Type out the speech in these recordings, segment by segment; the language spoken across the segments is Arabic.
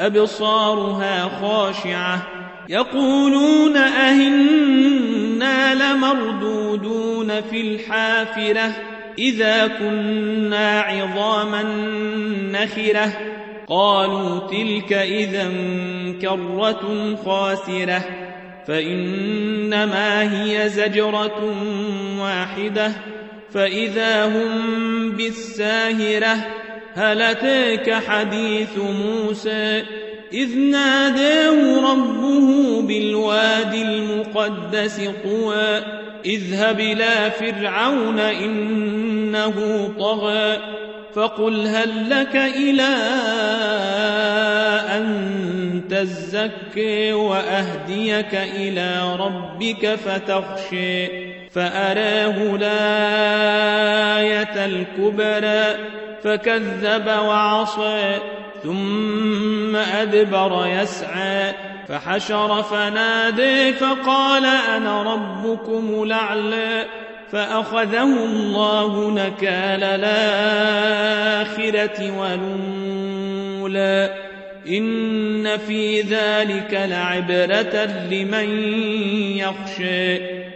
أبصارها خاشعة. يقولون أهنا لمردودون في الحافرة إذا كنا عظاما نخرة. قالوا تلك إذا كرة خاسرة. فإنما هي زجرة واحدة. فإذا هم بالساهرة هل أتاك حديث موسى إذ ناداه ربه بالواد المقدس طوى اذهب إلى فرعون إنه طغى فقل هل لك إلى أن تزكي وأهديك إلى ربك فتخشي فأراه الآية الكبرى فكذب وعصى ثم أدبر يسعى فحشر فنادي فقال أنا ربكم الأعلى فأخذه الله نكال الآخرة والأولى. إن في ذلك لعبرة لمن يخشى.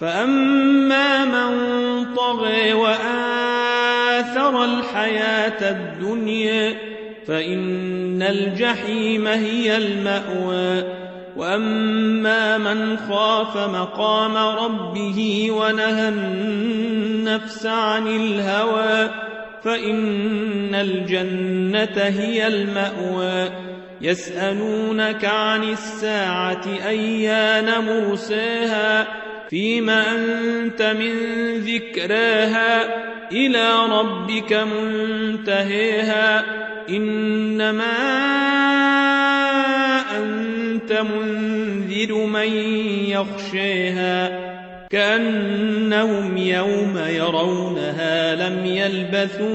فأما من طغى وآثر الحياة الدنيا فإن الجحيم هي المأوى وأما من خاف مقام ربه ونهى النفس عن الهوى فإن الجنة هي المأوى يسألونك عن الساعة أيان مرساها فيما أنت من ذكراها إلى ربك منتهيها إنما أنت منذر من يخشيها كأنهم يوم يرونها لم يلبثوا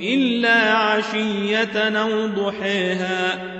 إلا عشية أو ضحيها